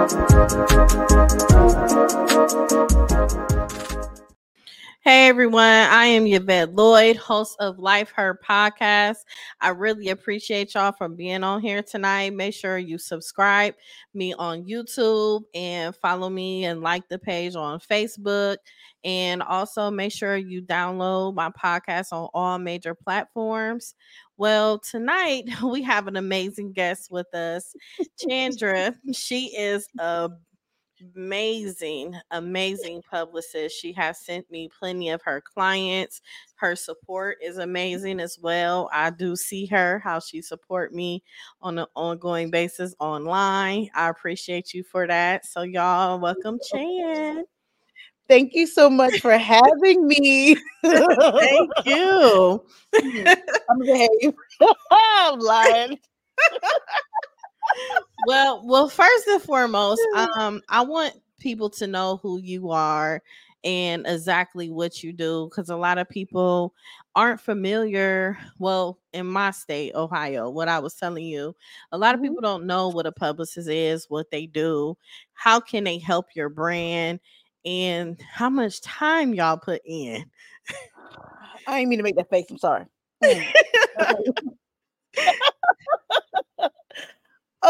Hey everyone, I am Yvette Lloyd, host of Life Her podcast. I really appreciate y'all for being on here tonight. Make sure you subscribe me on YouTube and follow me and like the page on Facebook. And also make sure you download my podcast on all major platforms. Well, tonight we have an amazing guest with us, Chandra. she is a amazing, amazing publicist. She has sent me plenty of her clients. Her support is amazing as well. I do see her how she support me on an ongoing basis online. I appreciate you for that. So y'all, welcome Chan. Thank you so much for having me. Thank you. I'm behave. I'm lying well, well, first and foremost, um, I want people to know who you are and exactly what you do because a lot of people aren't familiar. Well, in my state, Ohio, what I was telling you, a lot of Mm-hmm. people don't know what a publicist is, what they do, how can they help your brand, and how much time y'all put in. I didn't mean to make that face. I'm sorry. Mm.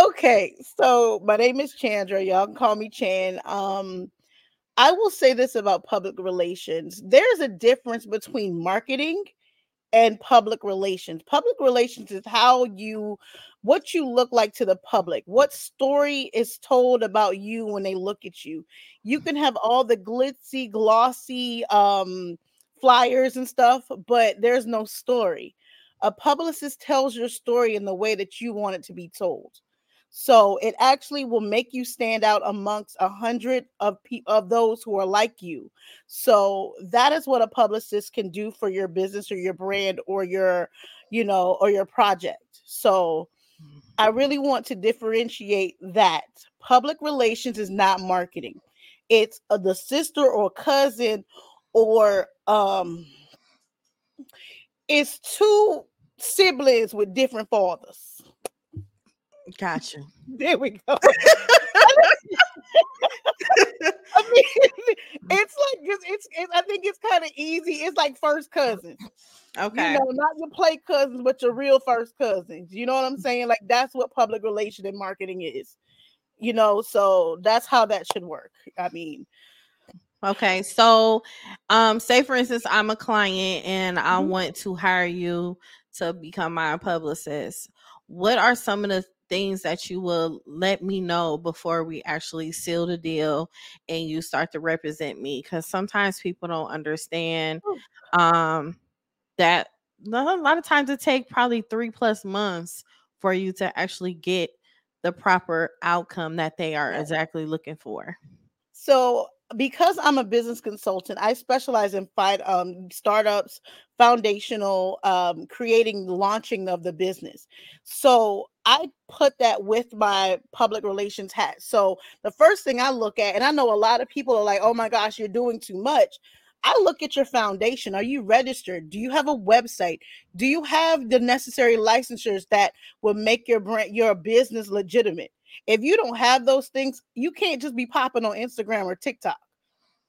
okay, so my name is Chandra. Y'all can call me Chan. Um, I will say this about public relations. There's a difference between marketing and public relations. Public relations is how you what you look like to the public. What story is told about you when they look at you. You can have all the glitzy, glossy um flyers and stuff, but there's no story. A publicist tells your story in the way that you want it to be told. So it actually will make you stand out amongst a hundred of pe- of those who are like you. So that is what a publicist can do for your business or your brand or your, you know, or your project. So I really want to differentiate that public relations is not marketing. It's uh, the sister or cousin or um it's two siblings with different fathers. Gotcha. There we go. I mean, it's like it's, it's, it's I think it's kind of easy. It's like first cousins. Okay. You know, not your play cousins, but your real first cousins. You know what I'm saying? Like that's what public relation and marketing is. You know, so that's how that should work. I mean, Okay, so um say for instance I'm a client and I Mhm. want to hire you to become my publicist. What are some of the things that you will let me know before we actually seal the deal and you start to represent me cuz sometimes people don't understand um that a lot of times it take probably 3 plus months for you to actually get the proper outcome that they are exactly looking for. So because I'm a business consultant, I specialize in fight um startups, foundational, um, creating launching of the business. So I put that with my public relations hat. So the first thing I look at, and I know a lot of people are like, oh my gosh, you're doing too much. I look at your foundation. Are you registered? Do you have a website? Do you have the necessary licensures that will make your brand your business legitimate? If you don't have those things, you can't just be popping on Instagram or TikTok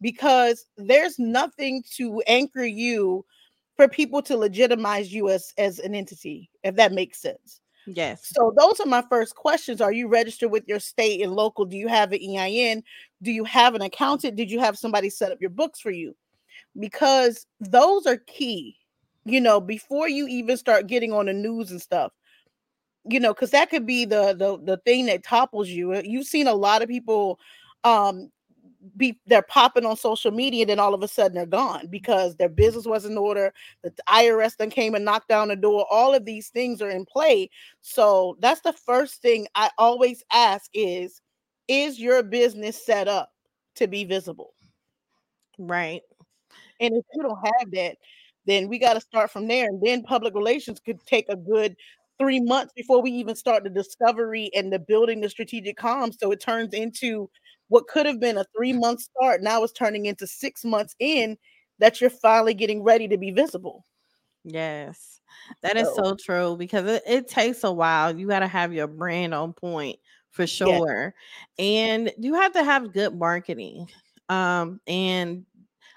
because there's nothing to anchor you for people to legitimize you as as an entity, if that makes sense. Yes. So those are my first questions. Are you registered with your state and local? Do you have an EIN? Do you have an accountant? Did you have somebody set up your books for you? Because those are key, you know, before you even start getting on the news and stuff you know because that could be the the the thing that topples you you've seen a lot of people um be they're popping on social media then all of a sudden they're gone because their business was in order the irs then came and knocked down the door all of these things are in play so that's the first thing i always ask is is your business set up to be visible Right. and if you don't have that then we got to start from there and then public relations could take a good three months before we even start the discovery and the building the strategic comms so it turns into what could have been a three month start now it's turning into six months in that you're finally getting ready to be visible Yes. That is So- so true because it, it takes a while. You got to have your brand on point for sure. Yeah. And you have to have good marketing um and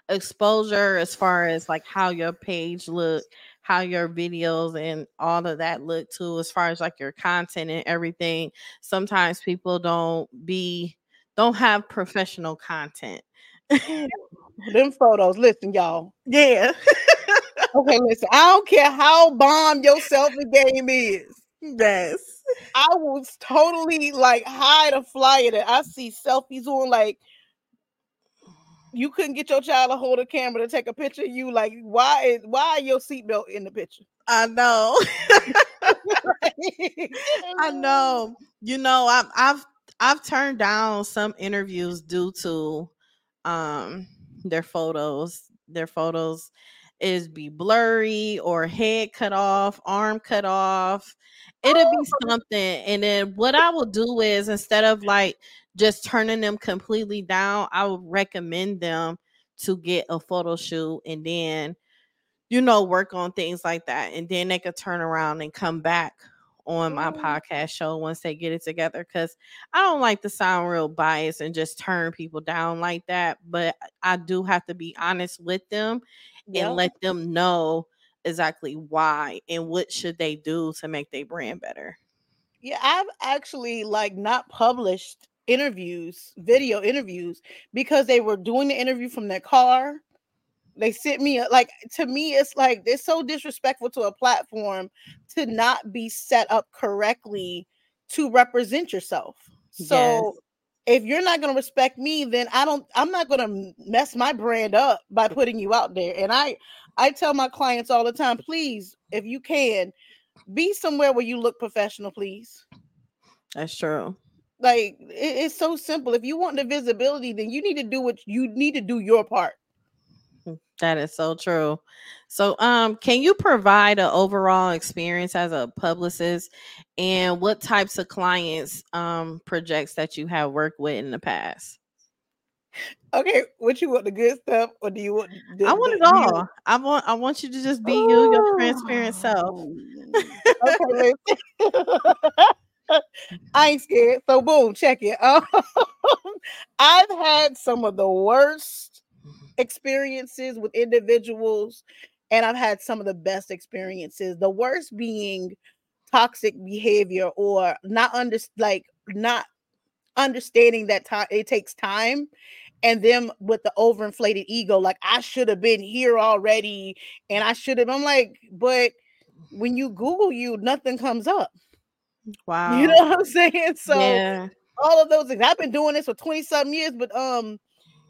exposure as far as like how your page look how your videos and all of that look too as far as like your content and everything sometimes people don't be don't have professional content them photos listen y'all yeah okay listen i don't care how bomb your selfie game is yes i was totally like hide a flyer that i see selfies on like you couldn't get your child to hold a camera to take a picture. Of you like why is why your seatbelt in the picture? I know. I know. You know, I've I've I've turned down some interviews due to um their photos. Their photos is be blurry or head cut off, arm cut off. It'll be oh. something. And then what I will do is instead of like just turning them completely down, I would recommend them to get a photo shoot and then, you know, work on things like that. And then they could turn around and come back on my mm-hmm. podcast show once they get it together because I don't like to sound real biased and just turn people down like that. But I do have to be honest with them and let them know exactly why and what should they do to make their brand better. Yeah, I've actually like not published interviews, video interviews, because they were doing the interview from their car. They sent me like to me, it's like it's so disrespectful to a platform to not be set up correctly to represent yourself. So yes. if you're not gonna respect me, then I don't I'm not gonna mess my brand up by putting you out there. And I I tell my clients all the time, please, if you can, be somewhere where you look professional, please. That's true. Like it, it's so simple. If you want the visibility, then you need to do what you need to do your part. Mm, that is so true. So, um, can you provide an overall experience as a publicist, and what types of clients, um, projects that you have worked with in the past? Okay, what you want the good stuff, or do you want? The, I want it all. You... I want. I want you to just be oh. you, your transparent self. okay, I ain't scared. So boom, check it. Um, I've had some of the worst experiences with individuals, and I've had some of the best experiences. The worst being toxic behavior or not under like not understanding that time it takes time and them with the overinflated ego like i should have been here already and i should have i'm like but when you google you nothing comes up Wow. You know what I'm saying? So yeah. all of those things. I've been doing this for 20 something years, but um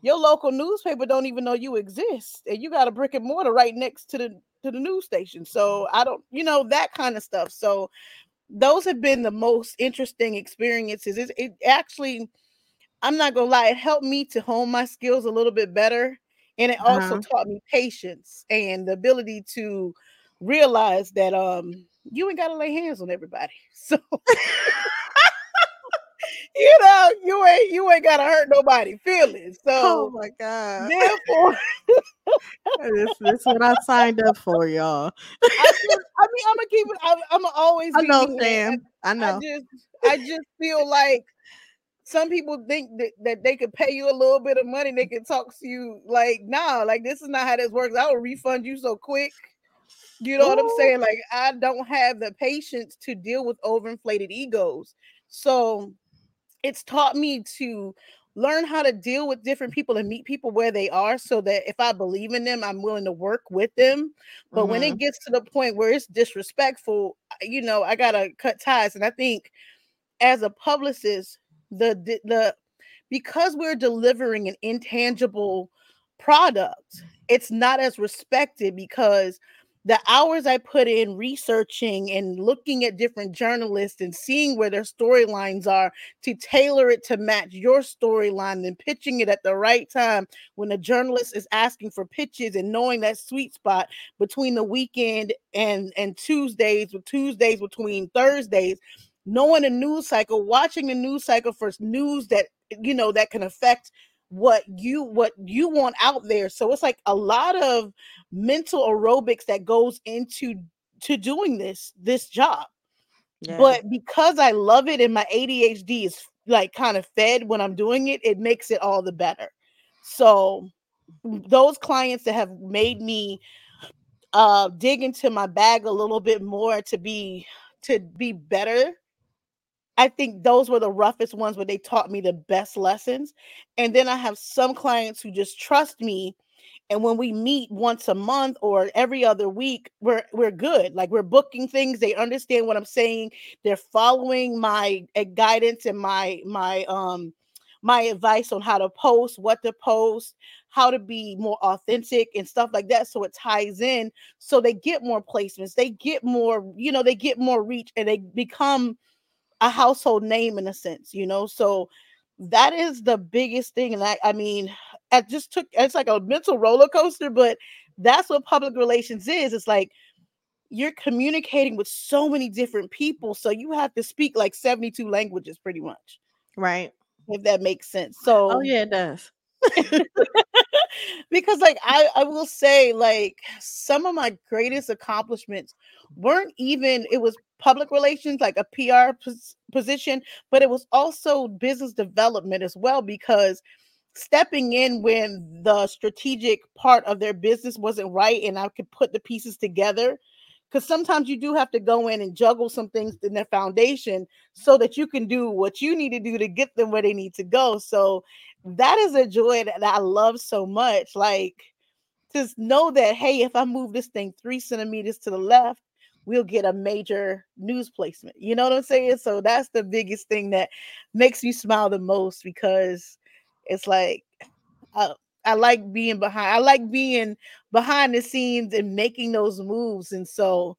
your local newspaper don't even know you exist. And you got a brick and mortar right next to the to the news station. So I don't, you know, that kind of stuff. So those have been the most interesting experiences. It, it actually, I'm not gonna lie, it helped me to hone my skills a little bit better. And it also uh-huh. taught me patience and the ability to realize that um you ain't got to lay hands on everybody. So you know, you ain't you ain't gotta hurt nobody feelings. So oh my god. Therefore, this, this is what I signed up for, y'all. I, just, I mean, I'm gonna keep it. I'm, I'm gonna always. I know, Sam. I know. I just, I just feel like some people think that, that they could pay you a little bit of money, they could talk to you like, nah, like this is not how this works. I will refund you so quick. You know Ooh. what I'm saying? Like I don't have the patience to deal with overinflated egos. So it's taught me to learn how to deal with different people and meet people where they are so that if I believe in them, I'm willing to work with them. But mm-hmm. when it mm-hmm. gets to the point where it's disrespectful, you know, I got to cut ties and I think as a publicist, the the because we're delivering an intangible product, it's not as respected because the hours I put in researching and looking at different journalists and seeing where their storylines are to tailor it to match your storyline and pitching it at the right time when the journalist is asking for pitches and knowing that sweet spot between the weekend and and Tuesdays with Tuesdays between Thursdays knowing the news cycle watching the news cycle for news that you know that can affect what you what you want out there so it's like a lot of mental aerobics that goes into to doing this this job Yeah. But because I love it and my ADHD is like kind of fed when I'm doing it, it makes it all the better. So those clients that have made me uh dig into my bag a little bit more to be to be better I think those were the roughest ones where they taught me the best lessons. And then I have some clients who just trust me. And when we meet once a month or every other week, we're we're good. Like we're booking things. They understand what I'm saying. They're following my uh, guidance and my my um my advice on how to post, what to post, how to be more authentic and stuff like that. So it ties in. So they get more placements, they get more, you know, they get more reach and they become a household name in a sense, you know. So that is the biggest thing. And I, I mean, I just took it's like a mental roller coaster, but that's what public relations is. It's like you're communicating with so many different people. So you have to speak like 72 languages pretty much. Right. If that makes sense. Oh, so oh yeah, it does. because like I, I will say like some of my greatest accomplishments weren't even it was public relations like a pr pos- position but it was also business development as well because stepping in when the strategic part of their business wasn't right and i could put the pieces together because sometimes you do have to go in and juggle some things in their foundation so that you can do what you need to do to get them where they need to go so that is a joy that I love so much. Like, just know that, hey, if I move this thing three centimeters to the left, we'll get a major news placement. You know what I'm saying? So that's the biggest thing that makes me smile the most because it's like, I, I like being behind, I like being behind the scenes and making those moves. And so,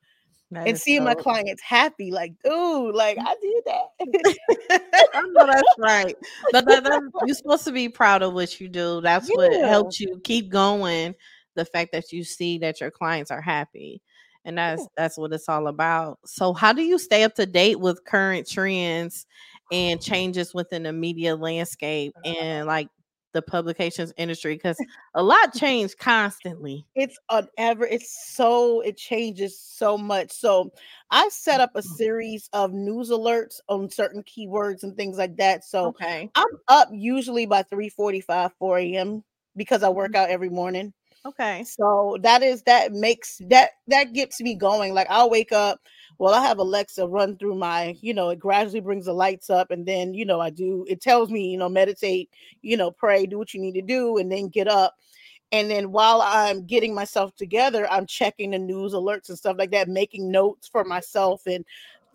that and seeing so... my clients happy, like, dude, like I did that. I know that's right. But that, that, you're supposed to be proud of what you do. That's yeah. what helps you keep going. The fact that you see that your clients are happy. And that's yeah. that's what it's all about. So how do you stay up to date with current trends and changes within the media landscape and like the publications industry because a lot change constantly. It's on ever it's so it changes so much. So I set up a mm. series of news alerts on certain keywords and things like that. So okay. I'm up usually by 3 45, 4 a.m. because I work mm-hmm. out every morning. Okay. So that is that makes that that gets me going. Like I'll wake up. Well, I have Alexa run through my, you know, it gradually brings the lights up, and then you know, I do it tells me, you know, meditate, you know, pray, do what you need to do, and then get up. And then while I'm getting myself together, I'm checking the news alerts and stuff like that, making notes for myself and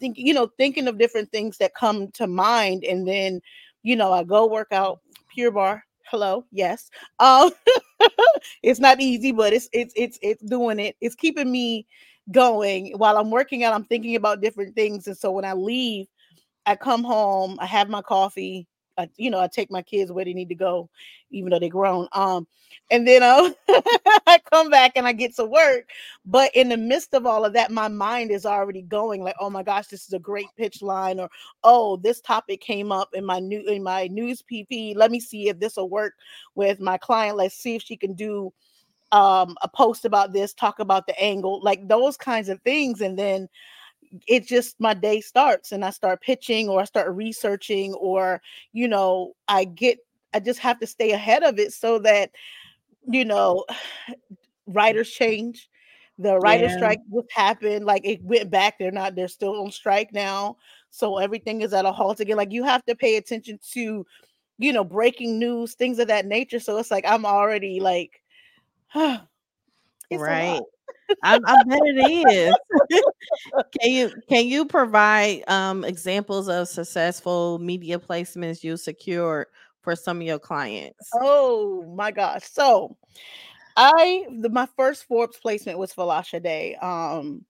think, you know, thinking of different things that come to mind. And then, you know, I go work out Pure Barre. hello yes um it's not easy but it's it's it's it's doing it. It's keeping me going. While i'm working out i'm thinking about different things and so when i leave i come home i have my coffee I, you know, I take my kids where they need to go, even though they're grown. Um, and then uh, I come back and I get to work. But in the midst of all of that, my mind is already going like, oh my gosh, this is a great pitch line, or oh, this topic came up in my new in my news PP. Let me see if this will work with my client. Let's see if she can do um a post about this, talk about the angle, like those kinds of things. And then it just my day starts and I start pitching or I start researching or you know I get I just have to stay ahead of it so that you know writers change the writer yeah. strike just happened like it went back they're not they're still on strike now so everything is at a halt again like you have to pay attention to you know breaking news things of that nature so it's like I'm already like right I, I bet it is. can you can you provide um, examples of successful media placements you secured for some of your clients? Oh my gosh! So, I the, my first Forbes placement was Falasha Day. Um,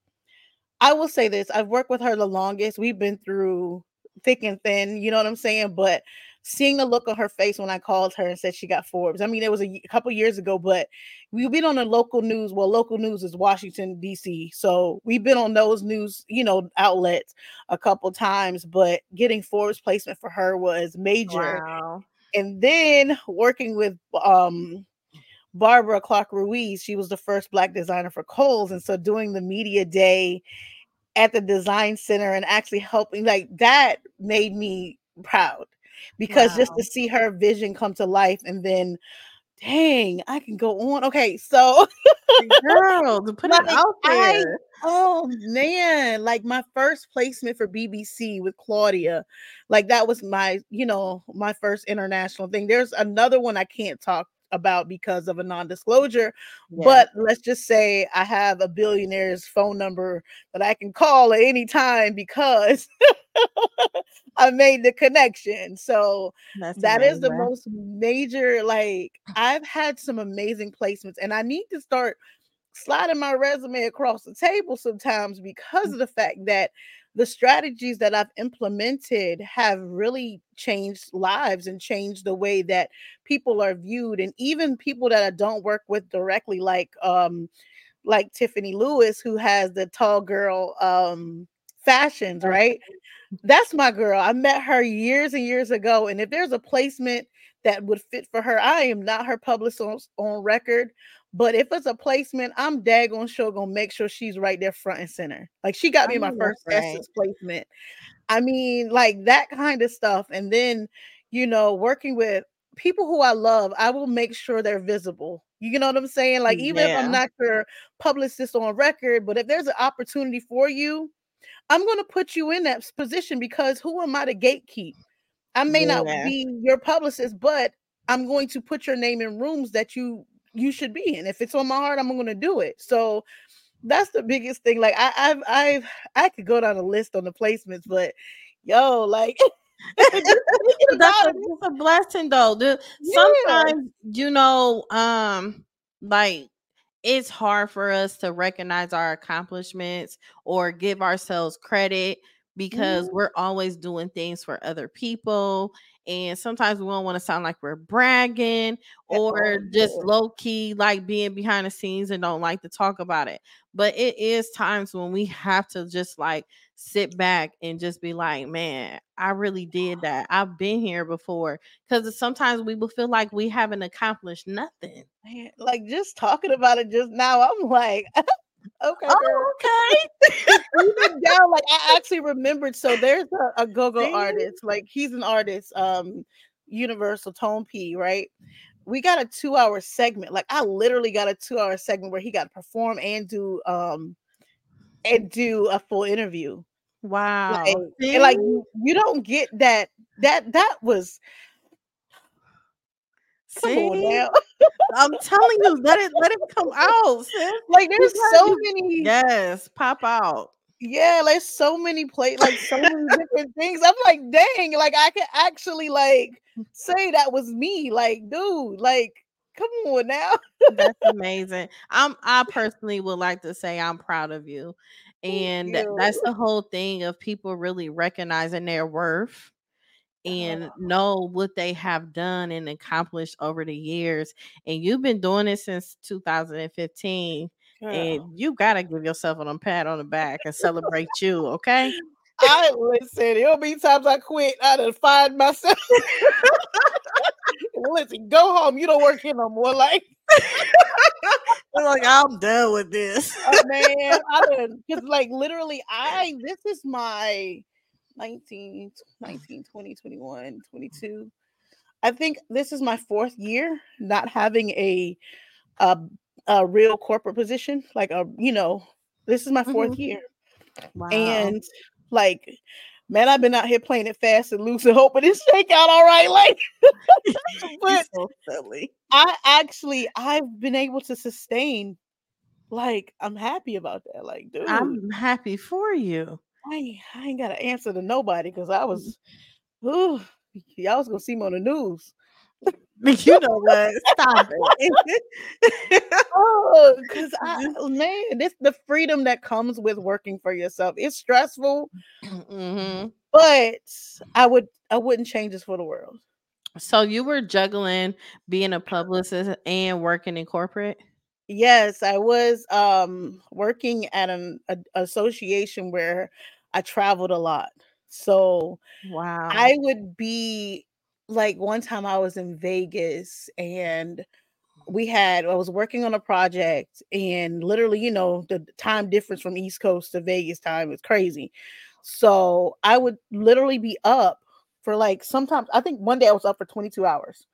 I will say this: I've worked with her the longest. We've been through thick and thin. You know what I'm saying? But seeing the look on her face when I called her and said she got Forbes. I mean, it was a, couple years ago, but we've been on the local news. Well, local news is Washington D.C., so we've been on those news, you know, outlets a couple times. But getting Forbes placement for her was major. Wow. And then working with um Barbara Clark Ruiz, she was the first black designer for Kohl's, and so doing the media day at the design center and actually helping like that made me proud because wow. just to see her vision come to life and then dang, I can go on. Okay, so girl, to put like, it out there. I, oh man, like my first placement for BBC with Claudia, like that was my, you know, my first international thing. There's another one I can't talk about because of a non-disclosure yeah. but let's just say i have a billionaire's phone number that i can call at any time because I made the connection. So That's that amazing. is the most major. Like I've had some amazing placements, and I need to start sliding my resume across the table sometimes because of the fact that the strategies that I've implemented have really changed lives and changed the way that people are viewed, and even people that I don't work with directly, like um, like Tiffany Lewis, who has the tall girl um fashions, right? That's my girl. I met her years and years ago. And if there's a placement that would fit for her, I am not her publicist on, on record. But if it's a placement, I'm daggone sure gonna make sure she's right there front and center. Like she got me my first right. Essence placement. I mean, like that kind of stuff. And then, you know, working with people who I love, I will make sure they're visible. You know what I'm saying? Like, even yeah. if I'm not your publicist on record, but if there's an opportunity for you, I'm going to put you in that position because who am I to gatekeep? I may yeah. not be your publicist, but I'm going to put your name in rooms that you you should be in. If it's on my heart, I'm going to do it. So that's the biggest thing. Like I, I've I've I could go down a list on the placements, but yo, like that's a, a, blessing though. The, yeah. Sometimes you know, um, like it's hard for us to recognize our accomplishments or give ourselves credit because mm-hmm. we're always doing things for other people and sometimes we don't want to sound like we're bragging or just low key like being behind the scenes and don't like to talk about it but it is times when we have to just like sit back and just be like man i really did that i've been here before because sometimes we will feel like we haven't accomplished nothing man, like just talking about it just now i'm like Okay. Oh, okay. Even down, like I actually remembered. So there's a, a go-go artist, like he's an artist, um, Universal Tone P, right? We got a two-hour segment. Like I literally got a two-hour segment where he got to perform and do um and do a full interview. Wow. Like, and like you don't get that. That that was Come See? on now. I'm telling you, let it let it come out. Sis. Like there's so many. Yes, pop out. Yeah, like so many play like so many different things. I'm like, dang, like I can actually like say that was me. Like, dude, like come on now. That's amazing. I'm I personally would like to say I'm proud of you. And that's the whole thing of people really recognizing their worth and know what they have done and accomplished over the years. And you've been doing it since 2015. And you gotta give yourself a pat on the back and celebrate you, okay? I listen, it'll be times I quit. I done find myself. listen, go home. You don't work here no more. Like, like I'm done with this. oh, man, I because like literally, I this is my 19, 19, 20, 21, 22. I think this is my fourth year not having a a, a real corporate position. Like a, you know, this is my 4th mm-hmm. year. Wow. And like, man, I've been out here playing it fast and loose and hoping it shake out all right. Like, but so silly. I actually I've been able to sustain. Like, I'm happy about that. Like, dude, I'm happy for you. I ain't, I ain't got to answer to nobody because I was, mm. ooh, y'all was gonna see me on the news. you know what? Stop it. oh, because I man, this the freedom that comes with working for yourself. It's stressful, mm-hmm. but I would I wouldn't change this for the world. So you were juggling being a publicist and working in corporate? Yes, I was um working at an a, association where I traveled a lot. So wow. I would be like one time I was in Vegas and mm. we had I was working on a project and literally, you know, the time difference from East Coast to Vegas time is crazy. So I would literally be up for like sometimes I think one day I was up for 22 hours.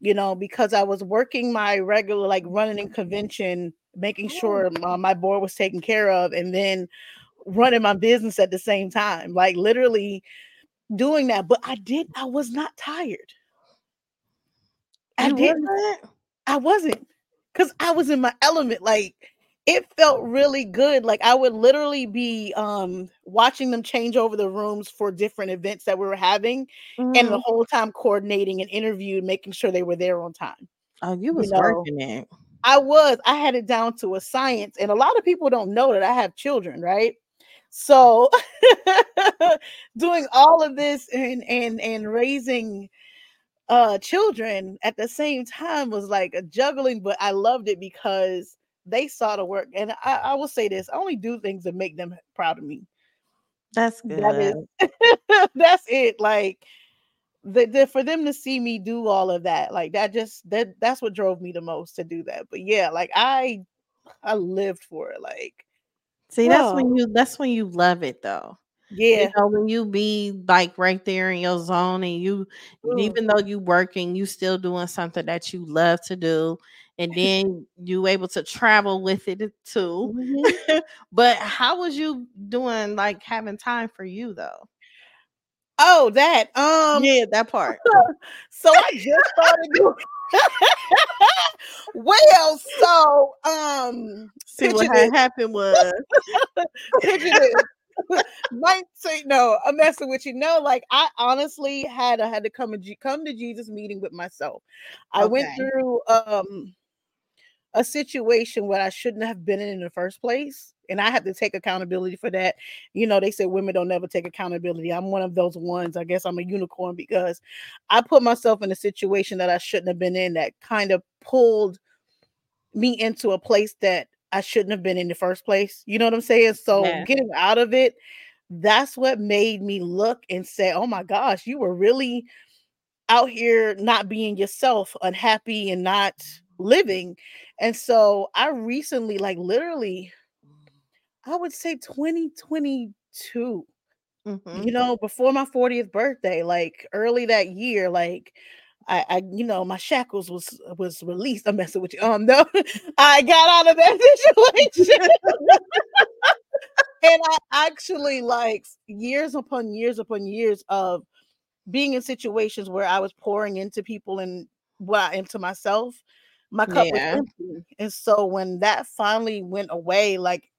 You know, because I was working my regular like running in convention, making oh. sure my, my board was taken care of, and then running my business at the same time. Like literally doing that. But I did, I was not tired. I You didn't. wasn't? I wasn't because I was in my element. Like it felt really good. Like I would literally be um watching them change over the rooms for different events that we were having, and the Mhm. whole time coordinating and interviewing, making sure they were there on time. Oh, you was know, working it. I was, I had it down to a science, and a lot of people don't know that I have children, right? So doing all of this and and and raising uh children at the same time was like a juggling, but I loved it because they saw the work. And I, I will say this: I only do things that make them proud of me. That's good. That is that's it. Like the, the for them to see me do all of that, like that just that that's what drove me the most to do that. But yeah, like I I lived for it. Like See, that's when you that's when you love it though. yeah, You know, when you be like right there in your zone and you Mm. even though you working, you still doing something that you love to do. And then you able to travel with it too. Mhm. but how was you doing like having time for you though? Oh, that um yeah, that part. so I just started doing well, so um See what had happened was picture this. Might say no, I'm messing with you. No, like I honestly had I had to come and come to Jesus meeting with myself. I went through um a situation where I shouldn't have been in in the first place, and I have to take accountability for that. You know, they say women don't never take accountability. I'm one of those ones. I guess I'm a unicorn because I put myself in a situation that I shouldn't have been in that kind of pulled me into a place that I shouldn't have been in the first place. You know what I'm saying? So Yeah. getting out of it, that's what made me look and say, "Oh my gosh, you were really out here not being yourself, unhappy and not living." And so I recently like literally I would say 2022 Mhm. you know, before my 40th birthday, like early that year, like I, I, you know, my shackles was was released. I'm messing with you. Um, no, I got out of that situation, and I actually like years upon years upon years of being in situations where I was pouring into people and what I am to myself. My cup was empty, and so when that finally went away, like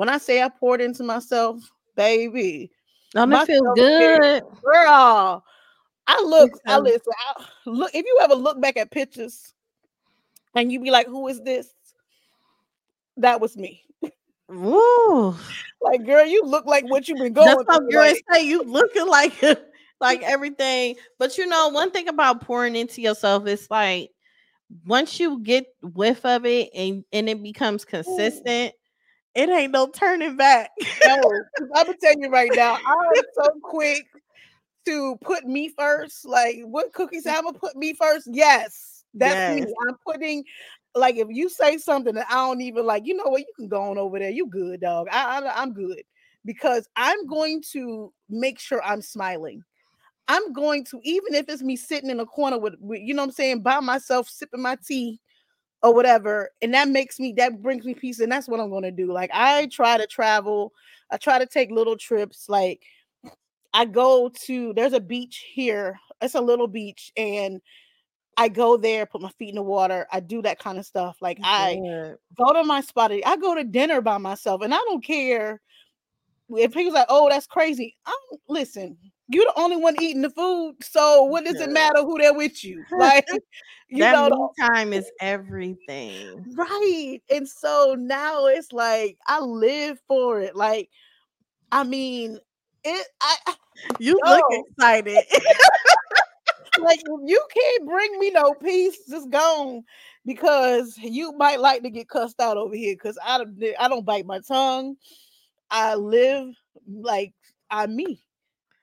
when I say I poured into myself, baby, my it feel good? girl. I look, I listen. I, look, if you ever look back at pictures and you be like, "Who is this?" That was me. Woo. Like, girl, you look like what you've been going That's how girls like- say you looking like like everything. But you know, one thing about pouring into yourself is like once you get whiff of it and and it becomes consistent, it ain't no turning back. no, I'm gonna tell you right now, I'm so quick to put me first. Like, what cookies mm. I'm gonna put me first? Yes, that's Yes. me. I'm putting. Like if you say something that I don't even like, you know what? You can go on over there. You good, dog. I, I I'm good because I'm going to make sure I'm smiling. I'm going to even if it's me sitting in a corner with, with you know what I'm saying by myself sipping my tea or whatever, and that makes me that brings me peace, and that's what I'm going to do. Like I try to travel, I try to take little trips. Like I go to there's a beach here. It's a little beach, and I go there, put my feet in the water. I do that kind of stuff. Like I go to my spot. I go to dinner by myself, and I don't care if people's like, "Oh, that's crazy." I don't listen. You're the only one eating the food, so what does it matter who they're with you? Like, you that know, me time is everything. right? And so now it's like I live for it. Like, I mean, it. I You look excited. like if you can't bring me no peace, just gone because you might like to get cussed out over here. Because I don't, I don't bite my tongue. I live like I'm me.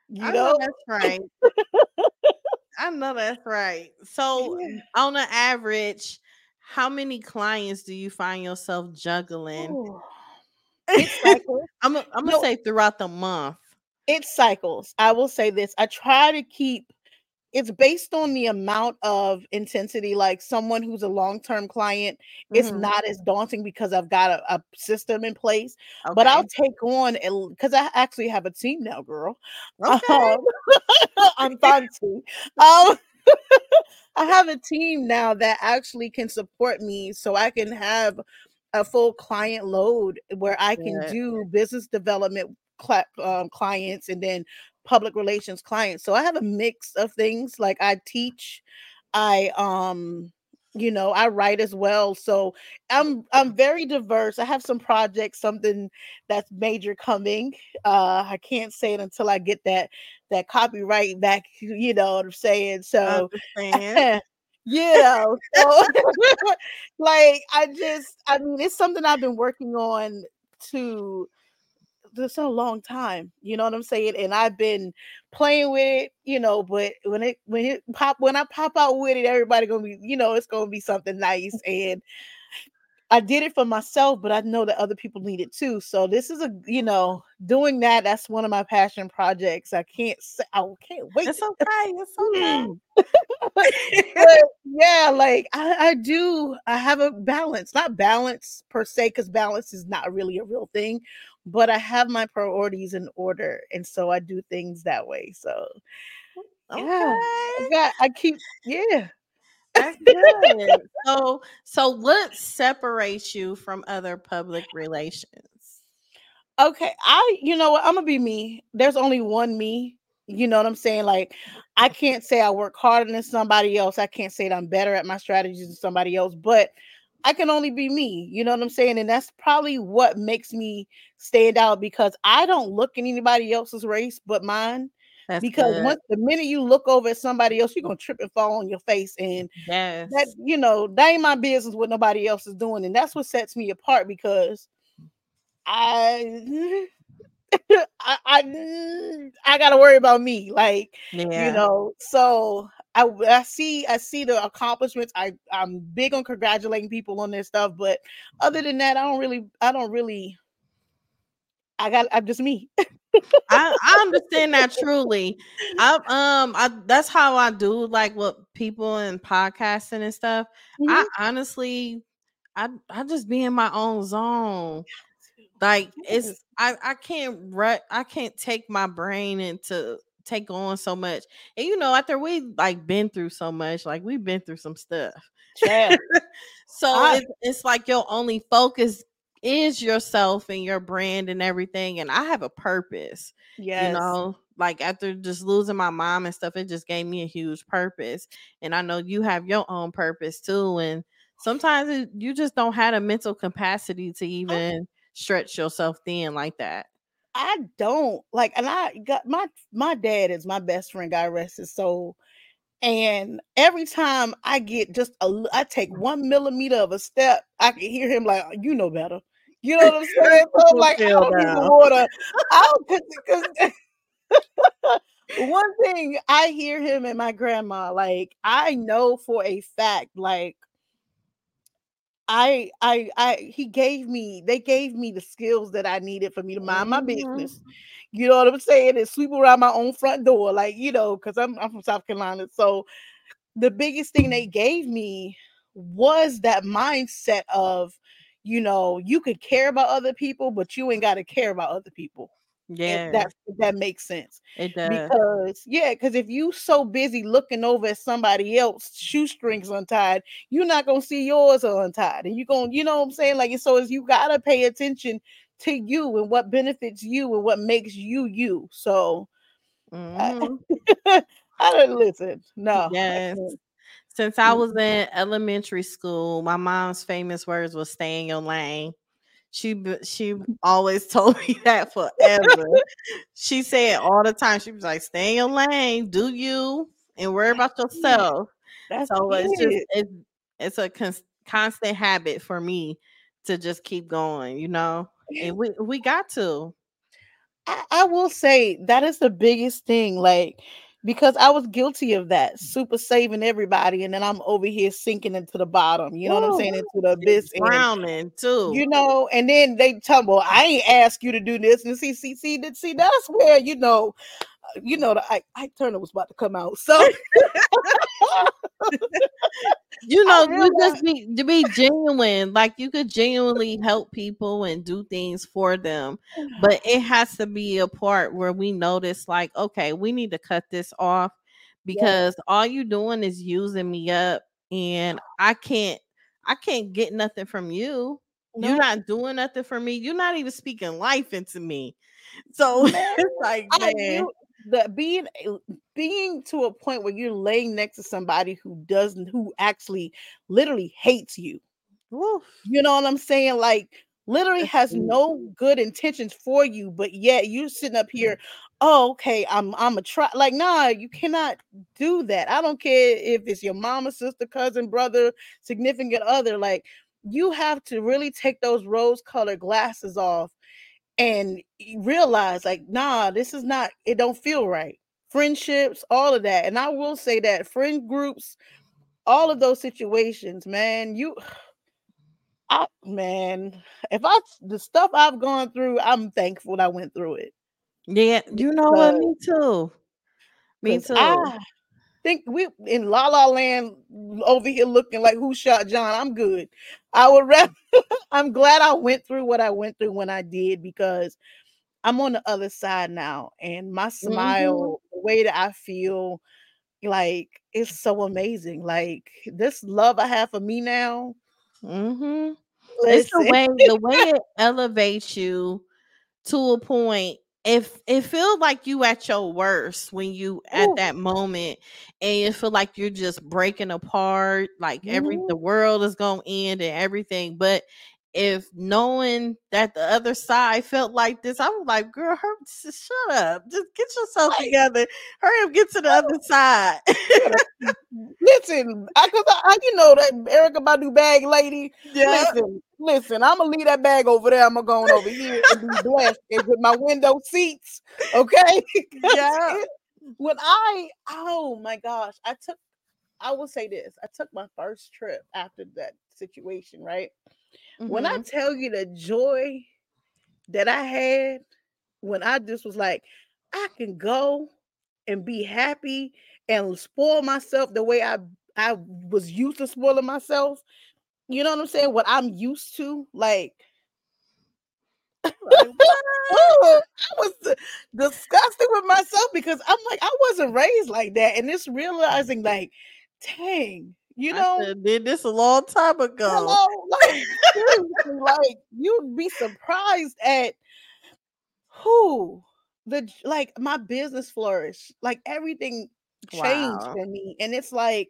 You I know, know that's right. I know that's right. So Yeah. on an average, how many clients do you find yourself juggling? Ooh. It's cycles. I'm I'm No. gonna say throughout the month. It cycles. I will say this. I try to keep it's based on the amount of intensity. Like someone who's a long-term client, it's Mhm. not as daunting because I've got a, a system in place. But I'll take on because I actually have a team now, girl. okay. Um, I'm fancy. Um, I have a team now that actually can support me so I can have a full client load where I can Good. do business development cla- um, clients and then public relations clients. So I have a mix of things like I teach, I um you know, I write as well. So I'm I'm very diverse. I have some projects, something that's major coming. Uh I can't say it until I get that that copyright back, you know what I'm saying? So know, so like I just I mean it's something I've been working on to this a long time. You know what I'm saying? And I've been playing with it, you know, but when it when it pop when I pop out with it, everybody gonna be, you know, it's gonna be something nice. And I did it for myself, but I know that other people need it too. So this is a you know, doing that, that's one of my passion projects. I can't say I can't wait. It's okay. It's okay. but yeah, like I, I do, I have a balance, not balance per se, because balance is not really a real thing, but I have my priorities in order, and so I do things that way. So okay. yeah, I got, I keep, yeah. That's good. so so what separates you from other public relations? Okay, I, you know what, I'm gonna be me. There's only one me. You know what I'm saying? Like, I can't say I work harder than somebody else. I can't say that I'm better at my strategies than somebody else, but I can only be me. You know what I'm saying? And that's probably what makes me stand out because I don't look at anybody else's race but mine. That's because good. once the minute you look over at somebody else, you're gonna trip and fall on your face. And yes. that, you know, that ain't my business what nobody else is doing. And that's what sets me apart because I I, I I gotta worry about me. Like, yeah. you know, so I I see I see the accomplishments. I I'm big on congratulating people on their stuff, but other than that, I don't really I don't really I got I'm just me. I, I understand that truly. I um I that's how I do like what people in podcasting and stuff. Mhm. I honestly I I just be in my own zone. Like it's I I can't rut I can't take my brain into take on so much. And you know, after we like been through so much, like we've been through some stuff. Child. So I- it's, it's like your only focus is yourself and your brand and everything. And I have a purpose, yes. you know, like after just losing my mom and stuff, it just gave me a huge purpose. And I know you have your own purpose too. And sometimes it, you just don't have a mental capacity to oh. even stretch yourself thin like that. I don't like, and I got my my dad is my best friend. God rest his soul. And every time I get just a, I take mm. one millimeter of a step, I can hear him like, "You know better." You know what I'm saying? So I'm like, I don't even down. want to. I don't because one thing I hear him and my grandma like I know for a fact like I I I he gave me they gave me the skills that I needed for me to mind my Mhm. business. You know what I'm saying? And sweep around my own front door, like you know, because I'm I'm from South Carolina. So the biggest thing they gave me was that mindset of, you know, you could care about other people, but you ain't got to care about other people. Yeah, that that makes sense it does. because yeah because if you so busy looking over at somebody else shoestrings untied you're not gonna see yours are untied and you're gonna you know what i'm saying like so is you gotta pay attention to you and what benefits you and what makes you you so Mhm. i don't listen no Yes. Since I Mm. was in elementary school, my mom's famous words was "Stay in your lane." She she always told me that forever. she said all the time. She was like, "Stay in your lane, do you, and worry about yourself." that's So it's just it's it's a cons- constant habit for me to just keep going, you know. And we we got to. I, I will say that is the biggest thing. Like, because I was guilty of that, super saving everybody, and then I'm over here sinking into the bottom. You know what I'm saying? Into the abyss, and, Drowning too. you know. And then they tell well, I ain't ask you to do this, and see, see, see, see, that's where you know, you know, the Ike, Ike Turner was about to come out. So you know, you just be to be genuine. Like you could genuinely help people and do things for them. But it has to be a part where we notice, like, okay, we need to cut this off because all you doing is using me up and I can't I can't get nothing from you. No. You're not doing nothing for me. You're not even speaking life into me. So it's like, I man, you, the being eh, being to a point where you're laying next to somebody who doesn't who actually literally hates you. woof. You know what I'm saying? Like literally has no good intentions for you, but yet you're sitting up here. Oh, okay. I'm I'm a try. Like, nah, you cannot do that. I don't care if it's your mama, sister, cousin, brother, significant other. Like, you have to really take those rose-colored glasses off and realize, like, nah, this is not. It don't feel right. Friendships, all of that, and I will say that friend groups, all of those situations, man, you. I man, if I the stuff I've gone through, I'm thankful that I went through it. Yeah, you know what? Me too. me too. I think we in La La Land over here looking like who shot John. I'm good. I would rather. I'm glad I went through what I went through when I did because I'm on the other side now, and my Mm-hmm. smile, the way that I feel, like it's so amazing. Like this love I have for me now. hmm It's the way the way it elevates you to a point. If it feels like you at your worst when you at Ooh. that moment, and you feel like you're just breaking apart, like every Mhm. the world is gonna end and everything. But if knowing that the other side felt like this, I was like, girl, her, shut up. Just get yourself Right. together. Hurry up, get to the other side. Mm, listen, I cause I, I you know that Erykah Badu bag lady. yeah. Listen, listen, I'm gonna leave that bag over there. I'm gonna go on over here and be blessed and with my window seats. Okay. Yeah. when I oh my gosh, I took I will say this. I took my first trip after that situation, right? When I Mhm. tell you the joy that I had when I just was like, I can go and be happy and spoil myself the way I I was used to spoiling myself. You know what I'm saying? What I'm used to, like Like, I was disgusted with myself because I'm like, I wasn't raised like that. And it's realizing, like, dang, you know, shoulda did this a long time ago. hello, like, seriously, like, you'd be surprised at who the like my business flourished, like, everything changed Wow. for me. And it's like,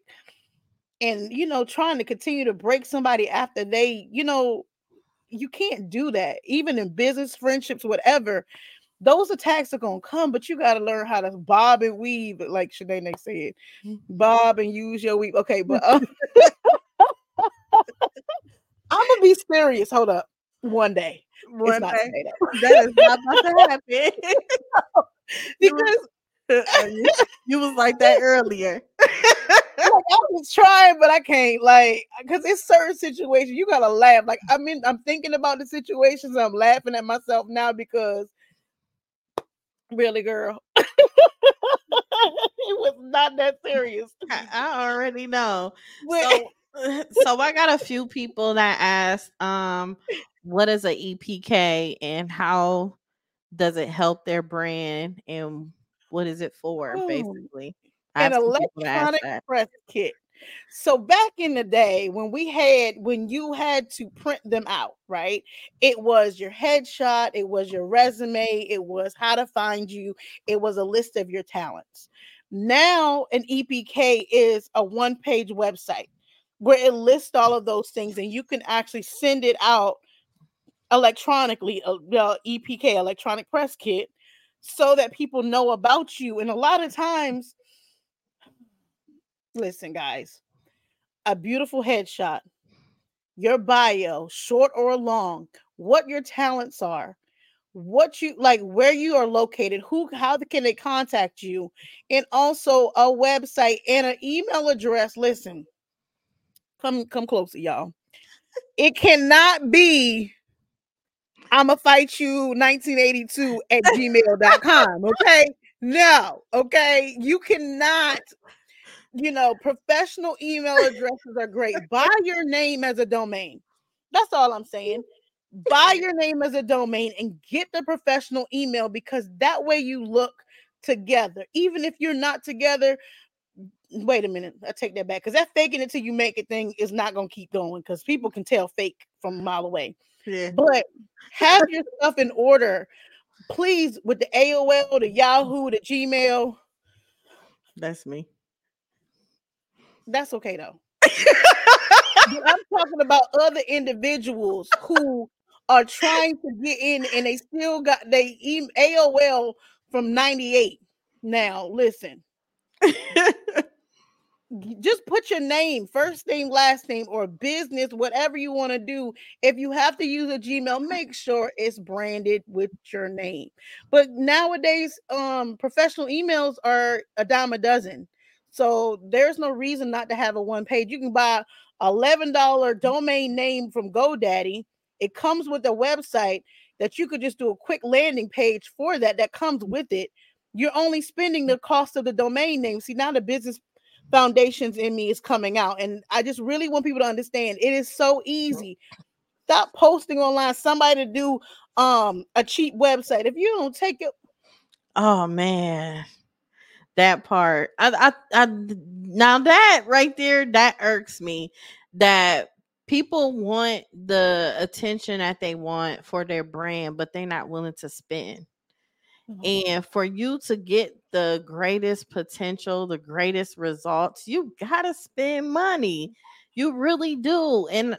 and you know, trying to continue to break somebody after they, you know, you can't do that, even in business, friendships, whatever. Those attacks are gonna come, but you got to learn how to bob and weave, like Shanae said. Mm. Bob and use your weave. Okay, but uh, I'm gonna be serious. Hold up, one day. One day. That is not about to happen. Because you, you was like that earlier. like, I was trying, but I can't. Like, because it's certain situations you gotta laugh. Like, I mean, I'm thinking about the situations. I'm laughing at myself now because, really, girl, it was not that serious. I, I already know. So, so I got a few people that asked, um, what is a EPK and how does it help their brand and what is it for, Ooh, basically? An have some people that asked electronic press kit. So back in the day when we had when you had to print them out, right? It was your headshot, it was your resume, it was how to find you, it was a list of your talents. Now an EPK is a one-page website where it lists all of those things and you can actually send it out electronically, uh, EPK, electronic press kit, so that people know about you. And a lot of times, listen, guys, a beautiful headshot, your bio, short or long, what your talents are, what you like where you are located who how can they contact you and also a website and an email address. Listen come come closer y'all. It cannot be i'ma fight you 1982 at gmail.com okay? No okay? You cannot you know professional email addresses are great buy your name as a domain that's all i'm saying buy your name as a domain and get the professional email because that way you look together. Even if you're not together, wait a minute, I take that back because that faking it till you make it thing is not gonna keep going because people can tell fake from a mile away. Yeah. But have your stuff in order, please, with the AOL, the Yahoo, the Gmail. That's me. That's okay though. I'm talking about other individuals who are trying to get in and they still got they AOL from 98. Now, listen. just put your name, first name, last name, or business, whatever you want to do. If you have to use a Gmail, make sure it's branded with your name. But nowadays, um, professional emails are a dime a dozen. So there's no reason not to have a one page. You can buy $11 domain name from GoDaddy it comes with a website that you could just do a quick landing page for that that comes with it. You're only spending the cost of the domain name. See, now the business foundations in me is coming out. And I just really want people to understand it is so easy. Stop posting online somebody to do um a cheap website. If you don't take it, oh man, that part. I I, I now that right there that irks me that people want the attention that they want for their brand, but they're not willing to spend. Mm-hmm. And for you to get the greatest potential, the greatest results, you gotta spend money. You really do. And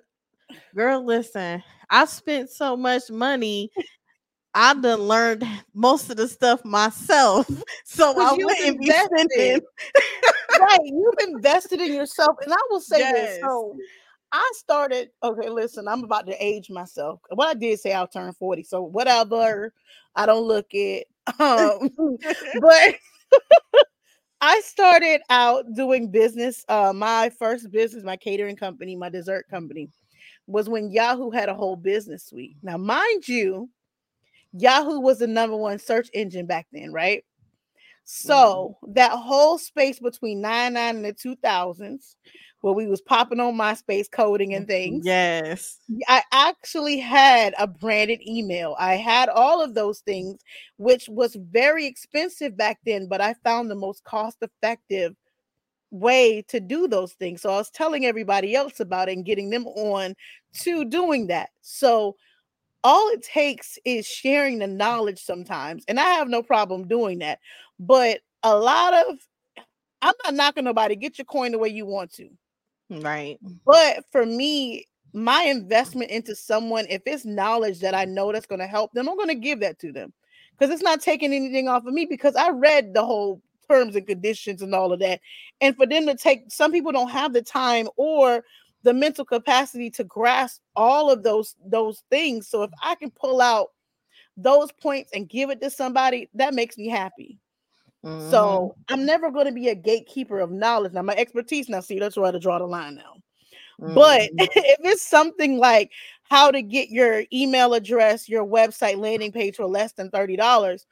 girl, listen, I spent so much money. I done learned most of the stuff myself. So I wouldn't be spending. right. You've invested in yourself. And I will say yes. this. So I started, okay, listen, I'm about to age myself. Well, I did say I'll turn 40, so whatever. I don't look it. Um, but I started out doing business. Uh, my first business, my catering company, my dessert company, was when Yahoo had a whole business suite. Now, mind you, Yahoo was the number one search engine back then, right? So mm. that whole space between 99 and the 2000s where we was popping on MySpace coding and things. Yes. I actually had a branded email. I had all of those things, which was very expensive back then, but I found the most cost effective way to do those things. So I was telling everybody else about it and getting them on to doing that. So all it takes is sharing the knowledge sometimes. And I have no problem doing that. But a lot of I'm not knocking nobody. Get your coin the way you want to. Mm, right. But for me, my investment into someone, if it's knowledge that I know that's going to help them, I'm going to give that to them because it's not taking anything off of me because I read the whole terms and conditions and all of that. And for them to take, some people don't have the time or the mental capacity to grasp all of those those things. So if I can pull out those points and give it to somebody, that makes me happy. Mm-hmm. So I'm never going to be a gatekeeper of knowledge. Now, my expertise, now, see, that's where I draw the line now. Mm-hmm. But if it's something like how to get your email address, your website landing page for less than $30,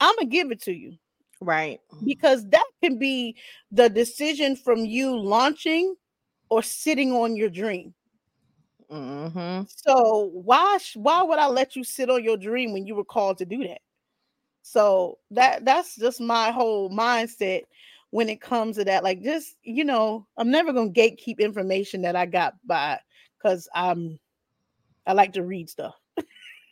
I'm going to give it to you. Right. Because that can be the decision from you launching or sitting on your dream. Mm-hmm. So why why would I let you sit on your dream when you were called to do that? So that that's just my whole mindset when it comes to that. Like, just you know, I'm never gonna gatekeep information that I got by because I'm I like to read stuff.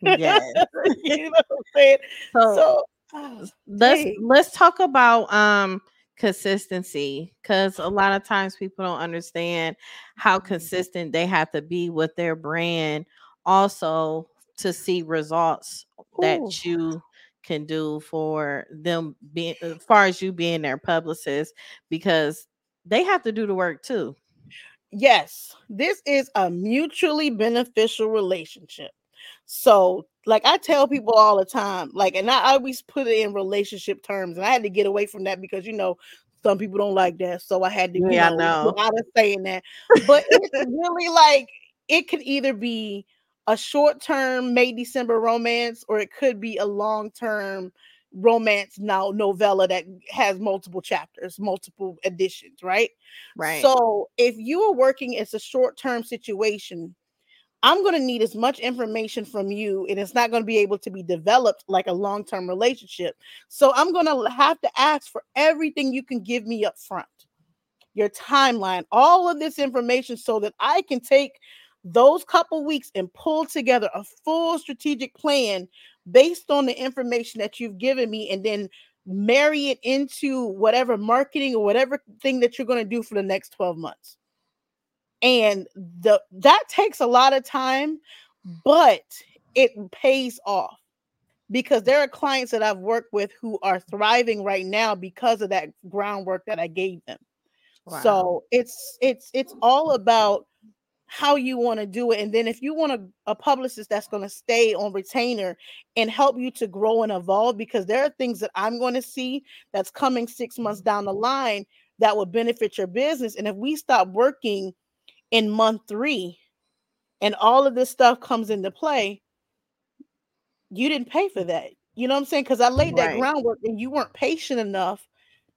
Yeah, you know what I'm saying. So, so oh, let's hey. let's talk about um consistency because a lot of times people don't understand how mm-hmm. consistent they have to be with their brand also to see results Ooh. that you can do for them being as far as you being their publicist because they have to do the work too. Yes, this is a mutually beneficial relationship. So, like I tell people all the time, like, and I always put it in relationship terms, and I had to get away from that because you know some people don't like that. So I had to, get Yeah, know, out of saying that. But it's really like it could either be a short term May December romance, or it could be a long term romance now novella that has multiple chapters, multiple editions, right? Right. So if you are working as a short term situation, I'm going to need as much information from you, and it's not going to be able to be developed like a long term relationship. So I'm going to have to ask for everything you can give me up front your timeline, all of this information, so that I can take those couple weeks and pull together a full strategic plan based on the information that you've given me, and then marry it into whatever marketing or whatever thing that you're going to do for the next 12 months and the that takes a lot of time but it pays off because there are clients that I've worked with who are thriving right now because of that groundwork that I gave them. Wow. So it's it's it's all about how you want to do it and then if you want a, a publicist that's going to stay on retainer and help you to grow and evolve because there are things that I'm going to see that's coming 6 months down the line that will benefit your business and if we stop working in month 3 and all of this stuff comes into play you didn't pay for that you know what I'm saying cuz I laid that Right. groundwork and you weren't patient enough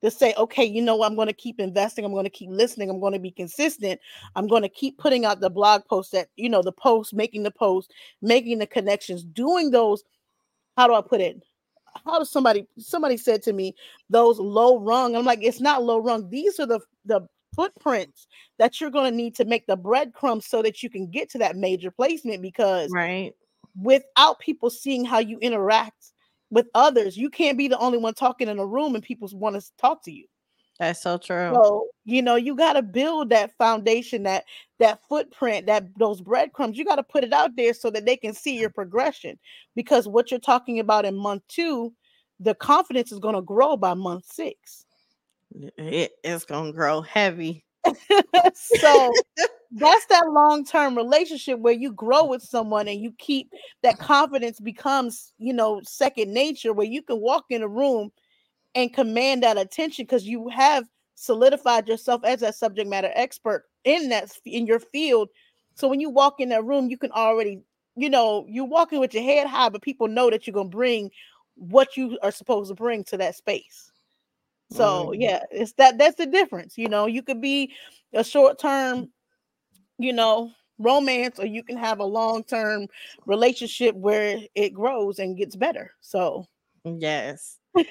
to say, okay, you know, I'm going to keep investing. I'm going to keep listening. I'm going to be consistent. I'm going to keep putting out the blog posts that, you know, the post, making the post, making the connections, doing those. How do I put it? How does somebody, somebody said to me, those low rung? I'm like, it's not low rung. These are the, the footprints that you're going to need to make the breadcrumbs so that you can get to that major placement because right. without people seeing how you interact with others, you can't be the only one talking in a room and people want to talk to you. That's so true. So, you know, you got to build that foundation, that that footprint, that those breadcrumbs. You got to put it out there so that they can see your progression. Because what you're talking about in month 2, the confidence is going to grow by month 6. It- it's gonna grow heavy. so that's that long-term relationship where you grow with someone and you keep that confidence becomes you know second nature where you can walk in a room and command that attention because you have solidified yourself as a subject matter expert in that in your field so when you walk in that room you can already you know you're walking with your head high but people know that you're going to bring what you are supposed to bring to that space so Mhm. yeah it's that that's the difference you know you could be a short term you know romance or you can have a long term relationship where it grows and gets better so Yes. and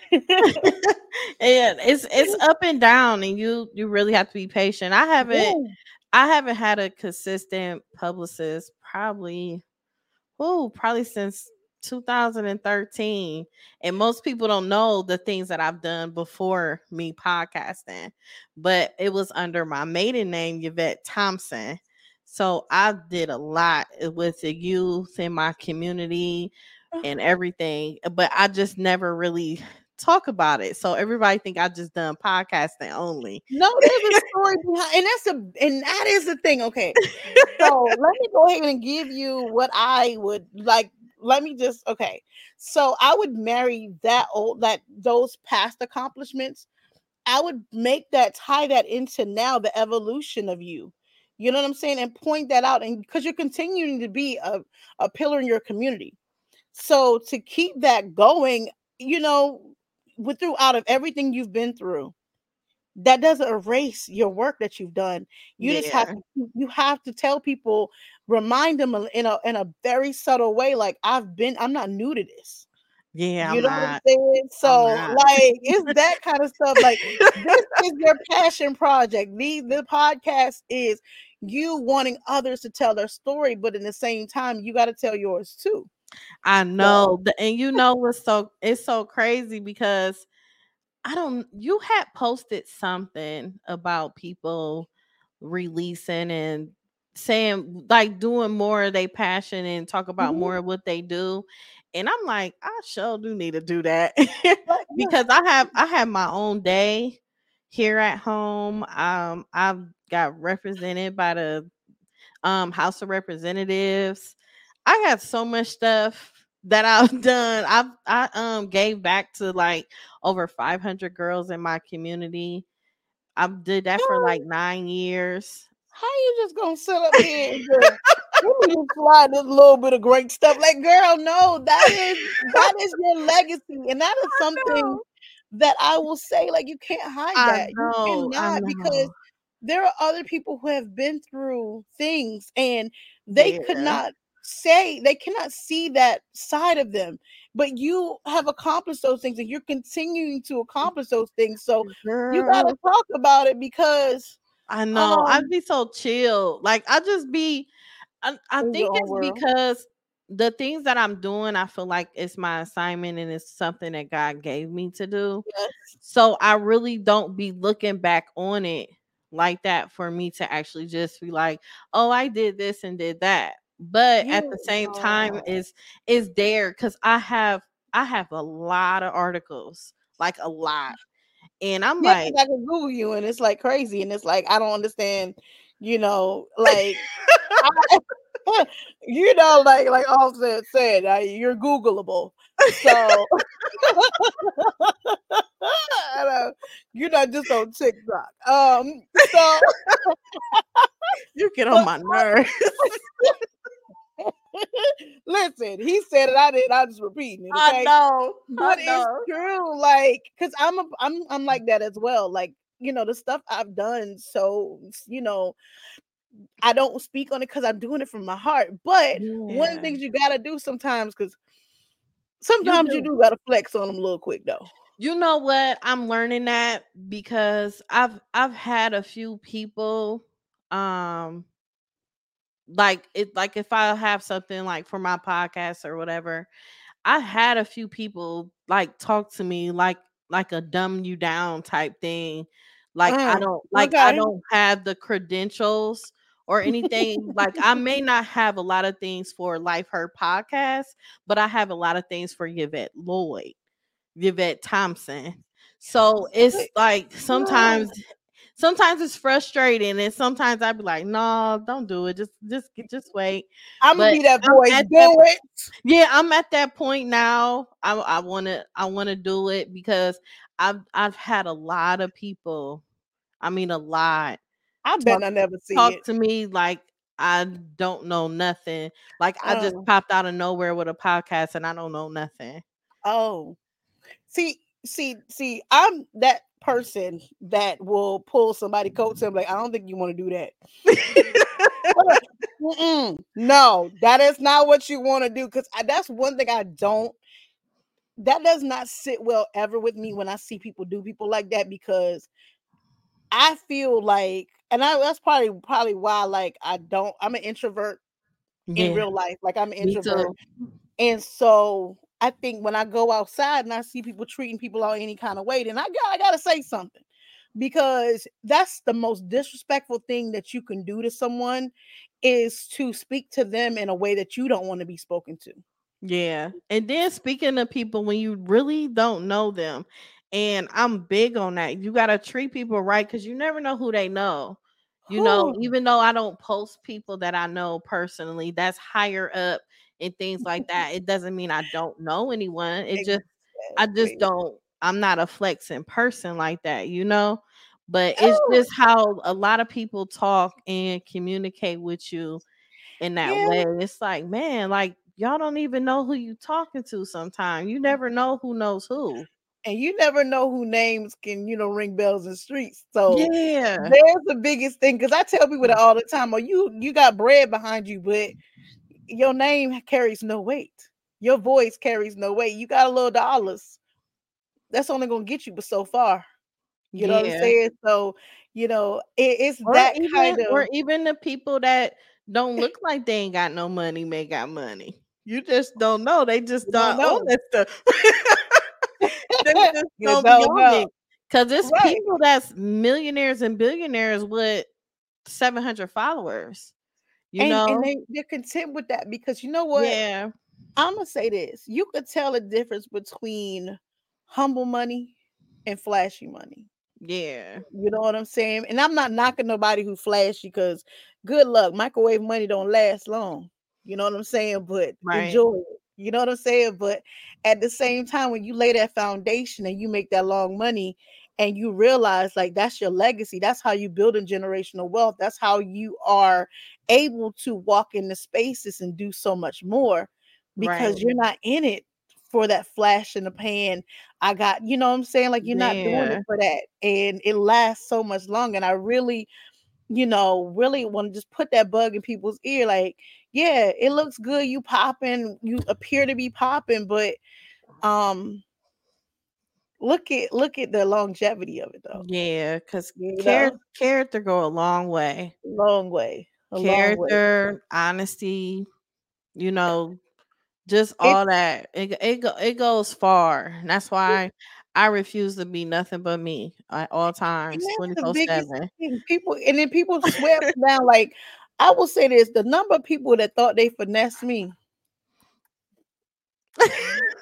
it's it's up and down and you you really have to be patient. I haven't Yeah. I haven't had a consistent publicist probably oh probably since 2013 and most people don't know the things that I've done before me podcasting but it was under my maiden name Yvette Thompson. So I did a lot eh, with the youth in my community uh-huh. and everything eh, but I just never really talk about it. So everybody think I just done podcasting only. No there's a story behind and that's a and that is the thing okay. So let me go ahead and give you what I would like. Let me just okay. So I would marry that old that those past accomplishments. I would make that tie that into now the evolution of you. You know what I'm saying? And point that out. And because you're continuing to be a, a pillar in your community. So to keep that going, you know, with throughout of everything you've been through, that doesn't erase your work that you've done. You just have to you have to tell people, remind them in a in a very subtle way, like I've been, I'm not new to this. yeah you I'm know what I'm saying? So not. like it's that kind of stuff. Like this is your passion project. The the podcast is you wanting others to tell their story, but in the same time, you got to tell yours too. I know, the- and you know what's so it's so crazy because I don't. You had posted something about people releasing and saying like doing more of their passion and talk about Mhm. more of what they do, and I'm like, I sure do need to do that because I have I have my own day here at home. Um, I've got represented by the um House of Representatives. I got so much stuff that I've done. I've I um gave back to like over 500 girls in my community. I did that for like nine years. How you just gonna sit up here and just, let me just slide this little bit of great stuff? Like, girl, no, that is that is your legacy, and that is something that I will say. Like, you can't hide I that. know, you I cannot because there are other people who have been through things, and they could not say they cannot see that side of them. But you have accomplished those things, and you're continuing to accomplish those things. So you gotta talk about it because I know. I'd um be so chill. Like I just be I, I think it's world. because the things that I'm doing, I feel like it's my assignment and it's something that God gave me to do. Yes. So I really don't be looking back on it like that for me to actually just be like, oh, I did this and did that. But at the same time, is is there because I have I have a lot of articles, like a lot. And I'm Yeah, like, I can Google you and it's like crazy, and it's like I don't understand, you know, like I, you know, like like Offset said, uh, you're Googleable. So I don't- you're not just on TikTok. Um, so you get on my nerves. listen, he said it, I did, I just repeating it. Okay? know. but it's true like because i'm a, i'm i'm like that as well like you know the stuff i've done so you know i don't speak on it because i'm doing it from my heart but one of the things you gotta do sometimes because sometimes you do. do gotta flex on them a little quick though You know what? I'm learning that because I've I've had a few people um like it like if I have something like for my podcast or whatever, I had a few people like talk to me like like a dumb you down type thing. Like I Mm, don't like I don't have the credentials or anything. like I may not have a lot of things for Life Hurt podcast, but I have a lot of things for Yvette Lloyd. Yvette Thompson. So it's like sometimes sometimes it's frustrating and sometimes I'd be like, no, don't do it. Just just just wait. i'm gonna be that voice do that it yeah, I'm at that point now. I I wanna I wanna do it because I've I've had a lot of people, I mean a lot, i bet talk i never see talk it to me like I don't know nothing. Like I just Oh, popped out of nowhere with a podcast and I don't know nothing. oh see see see i'm that person that will pull somebody coat and be like i don't think you want to do that No, that is not what you want to do. Because that's one thing I don't. That does not sit well ever with me when I see people do people like that because I feel like, and I that's probably probably why like I don't. I'm an introvert in real life. Like I'm an introvert, and so I think when I go outside and I see people treating people out any kind of way, then I got I gotta say something because that's the most disrespectful thing that you can do to someone is to speak to them in a way that you don't want to be spoken to. Yeah. And then speaking to people when you really don't know them, and I'm big on that. You got to treat people right because you never know who they know. You know, even though I don't post people that I know personally, that's higher up and things like that. It doesn't mean I don't know anyone. It just, I just don't, I'm not a flexing person like that, you know? But it's Oh, just how a lot of people talk and communicate with you in that yeah. way. It's like, man, like y'all don't even know who you talking to sometimes. You never know who knows who. And you never know who names can, you know, ring bells in streets. So Yeah. there's the biggest thing because I tell people that mm. all the time. Oh, you you got bread behind you, but your name carries no weight. Your voice carries no weight. You got a little dollars. That's only gonna get you but so far. You know what I'm saying? So, you know, it, it's Or that even kind or even the people that don't look like they ain't got no money may got money. You just don't know. They just You don't don't own oh, know. that stuff. they just don't don't know. Cause it's Right. people that's millionaires and billionaires with 700 followers. You And know? and they, they're content with that because you know what? yeah. I'm gonna say this. You could tell a difference between humble money and flashy money. Yeah. You know what I'm saying? And I'm not knocking nobody who flashy because good luck. Microwave money don't last long. You know what I'm saying? But Right. enjoy it. You know what I'm saying? But at the same time, when you lay that foundation and you make that long money and you realize like that's your legacy, that's how you build in generational wealth. That's how you are able to walk in the spaces and do so much more because Right. you're not in it for that flash in the pan. I got, you know what I'm saying? Like you're not doing it for that. And it lasts so much longer. And I really, you know, really want to just put that bug in people's ear. Like, yeah, it looks good. You popping, you appear to be popping, but um look at look at the longevity of it though. Yeah, because You know, character go a long way. long way. Character, honesty, you know, just It all that. It it go, it goes far. And that's why I refuse to be nothing but me at all times, the biggest seven. People and then people swear up down. Like I will say this: the number of people that thought they finessed me,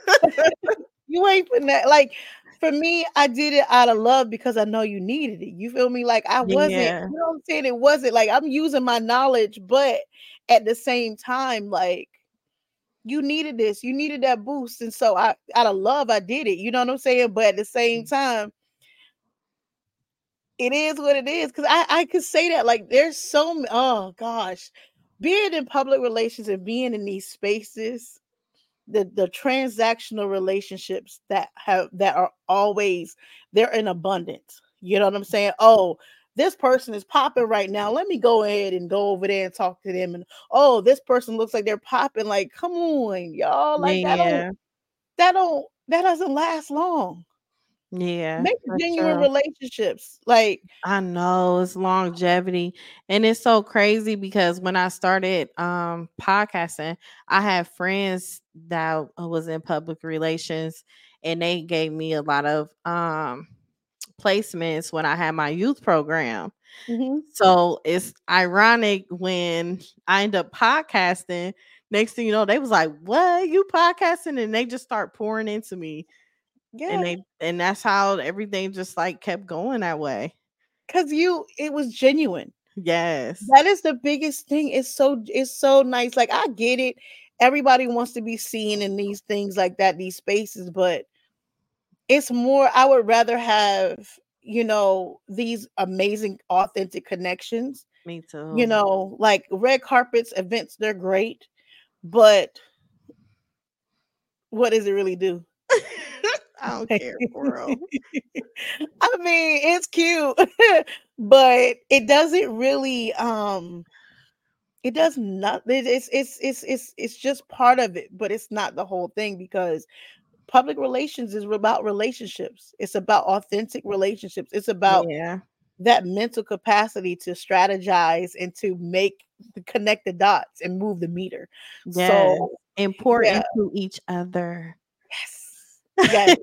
you ain't finesse. Like for me, I did it out of love because I know you needed it. You feel me? Like I wasn't. Yeah. You know what I'm saying? It wasn't like I'm using my knowledge, but at the same time, like you needed this, you needed that boost, and so I, out of love, I did it. You know what I'm saying? But at the same mm. time it is what it is because I, I could say that like there's so oh gosh being in public relations and being in these spaces the the transactional relationships that have that are always they're in abundance you know what i'm saying? Oh this person is popping right now let me go ahead and go over there and talk to them and oh this person looks like they're popping like come on y'all like that don't that don't that doesn't last long yeah, make genuine relationships like I know it's longevity and it's so crazy because when I started um podcasting, I had friends that was in public relations and they gave me a lot of um placements when I had my youth program. mhm. So it's ironic when I end up podcasting. Next thing you know, they was like, "What you podcasting?" And they just start pouring into me, yeah and they and that's how everything just like kept going that way. because you it was genuine Yes, that is the biggest thing it's so it's so nice like i get it everybody wants to be seen in these things like that these spaces but it's more i would rather have you know these amazing authentic connections me too. you know like red carpets events they're great but what does it really do I don't care, girl. I mean, it's cute, but it doesn't really um it does not it- it's it's it's it's it's just part of it, but it's not the whole thing because public relations is about relationships. It's about authentic relationships. It's about Yeah, that mental capacity to strategize and to make connect the dots and move the meter. yes, So, important yeah. to each other. Yes.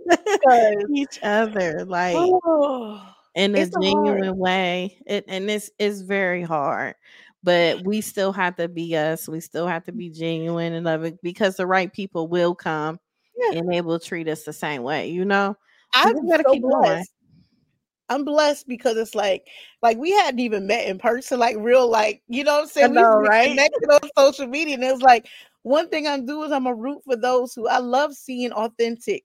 Each other, like Oh, in a it's hard. genuine way. It and it's it's very hard. But we still have to be us. We still have to be genuine and love it because the right people will come Yeah. and they will treat us the same way, you know? I'm gotta so keep going. blessed. I'm blessed because it's like, like we hadn't even met in person, like real, like you know what I'm saying. know, been right? connected on social media, and it's like one thing I'm doing is I'm a root for those who I love seeing authentic,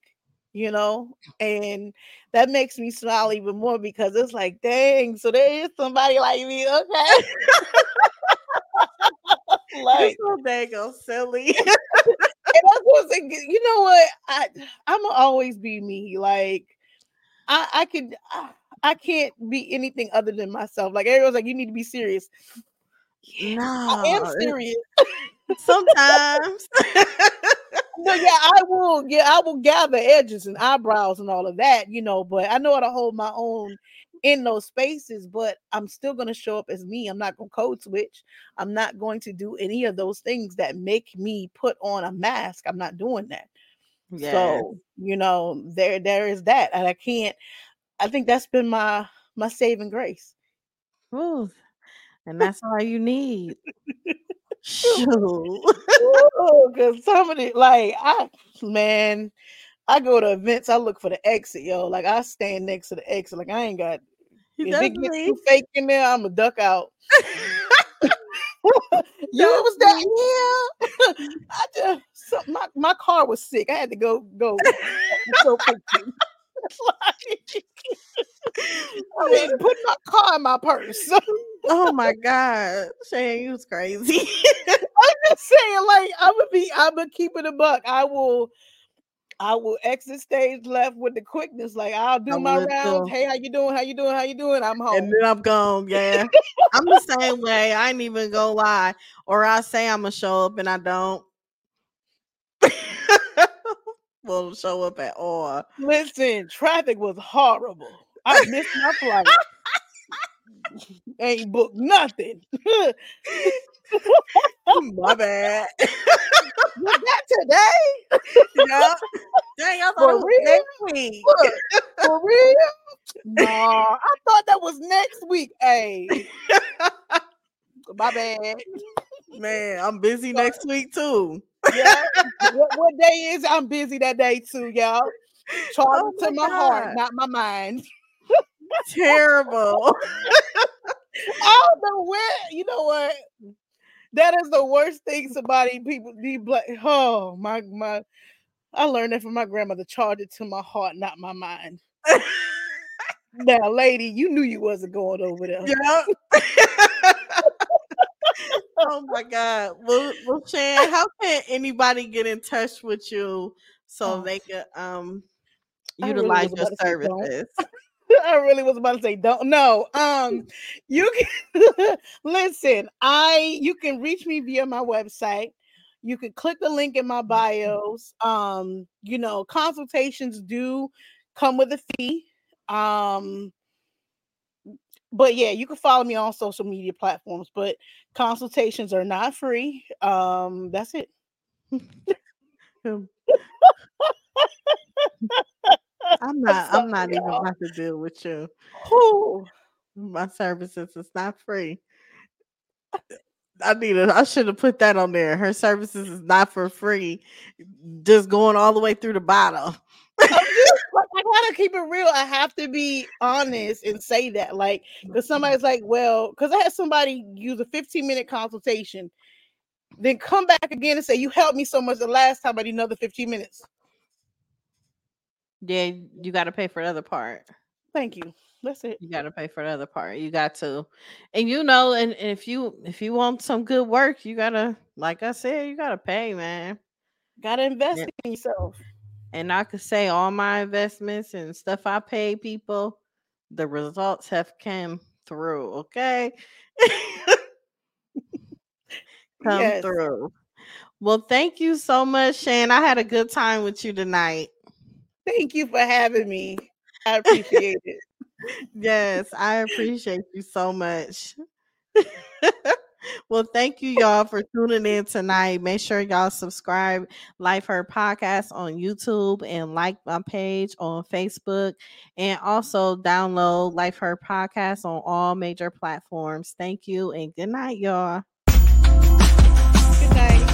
you know, and that makes me smile even more because it's like, dang, so there is somebody like me, okay? like, so daggone silly. and was like, you know what? I I'm gonna always be me. Like I I could I, I can't be anything other than myself. Like everyone's like, you need to be serious. no, I am serious. sometimes. No, yeah, I will. Yeah, I will gather edges and eyebrows and all of that, you know. But I know how to hold my own in those spaces. But I'm still going to show up as me. I'm not going to code switch. I'm not going to do any of those things that make me put on a mask. I'm not doing that. Yes. So you know, there there is that, and I can't. I think that's been my my saving grace. Ooh, and that's all you need. Shoot. Because some of the like I man, I go to events, I look for the exit, yo. Like I stand next to the exit. Like I ain't got He if it gets too fake in there, I'm a duck out. you was that yeah. I just so, my my car was sick. I had to go go so quickly. I mean, put my car in my purse. Oh my god, Shane, you was crazy. I'm just saying, like, I'm gonna be, I'm gonna keep it a buck. I will, I will exit stage left with the quickness. Like, I'll do I my rounds. Hey, how you doing? How you doing? How you doing? I'm home, and then I'm gone. Yeah, I'm the same way. I ain't even go lie, or I say I'm gonna show up and I don't. will show up at all. Listen, traffic was horrible. I missed my flight. Ain't booked nothing. my bad. Was that today? yeah. Dang, I thought For it was real? next week. For real? No, I thought that was next week. Hey. my bad. Man, I'm busy next week too yeah. what, what, day is? I'm busy that day too, y'all. Charge oh to my God. heart, not my mind. Terrible. Don't know where, you know what? That is the worst thing somebody people be like, oh my my I learned that from my grandmother. Charge it to my heart, not my mind. now, lady, you knew you wasn't going over there. Yeah oh my God. Well, well, Chan, how can anybody get in touch with you so oh. they can um utilize really your services? I really was about to say don't no. Um you can listen, I you can reach me via my website. You can click the link in my mm-hmm. bios. Um, you know, consultations do come with a fee. Um, but yeah, you can follow me on social media platforms, but consultations are not free. Um, that's it. I'm not I'm not even about to deal with you. Ooh, my services is not free. I need it. I should have put that on there. Her services is not for free. Just going all the way through the bottom. I gotta keep it real. I have to be honest and say that, like, mm, because mm. somebody's like, well, because I had somebody use a 15 minute consultation, then come back again and say, you helped me so much the last time, I need another 15 minutes. Yeah, you got to pay for the other part. Thank you. That's it. You got to pay for the other part. You got to, and you know, and, and if you if you want some good work, you gotta, like I said, you gotta pay, man. Gotta invest in yourself and I could say all my investments and stuff I pay people, the results have come through. Okay. come yes. through. Well, thank you so much, Shane. I had a good time with you tonight. Thank you for having me. I appreciate it. yes, I appreciate you so much. Well, thank you, y'all, for tuning in tonight. Make sure y'all subscribe, Life Her Podcast on YouTube, and like my page on Facebook. And also download Life Her Podcast on all major platforms. Thank you, and good night, y'all. Good night.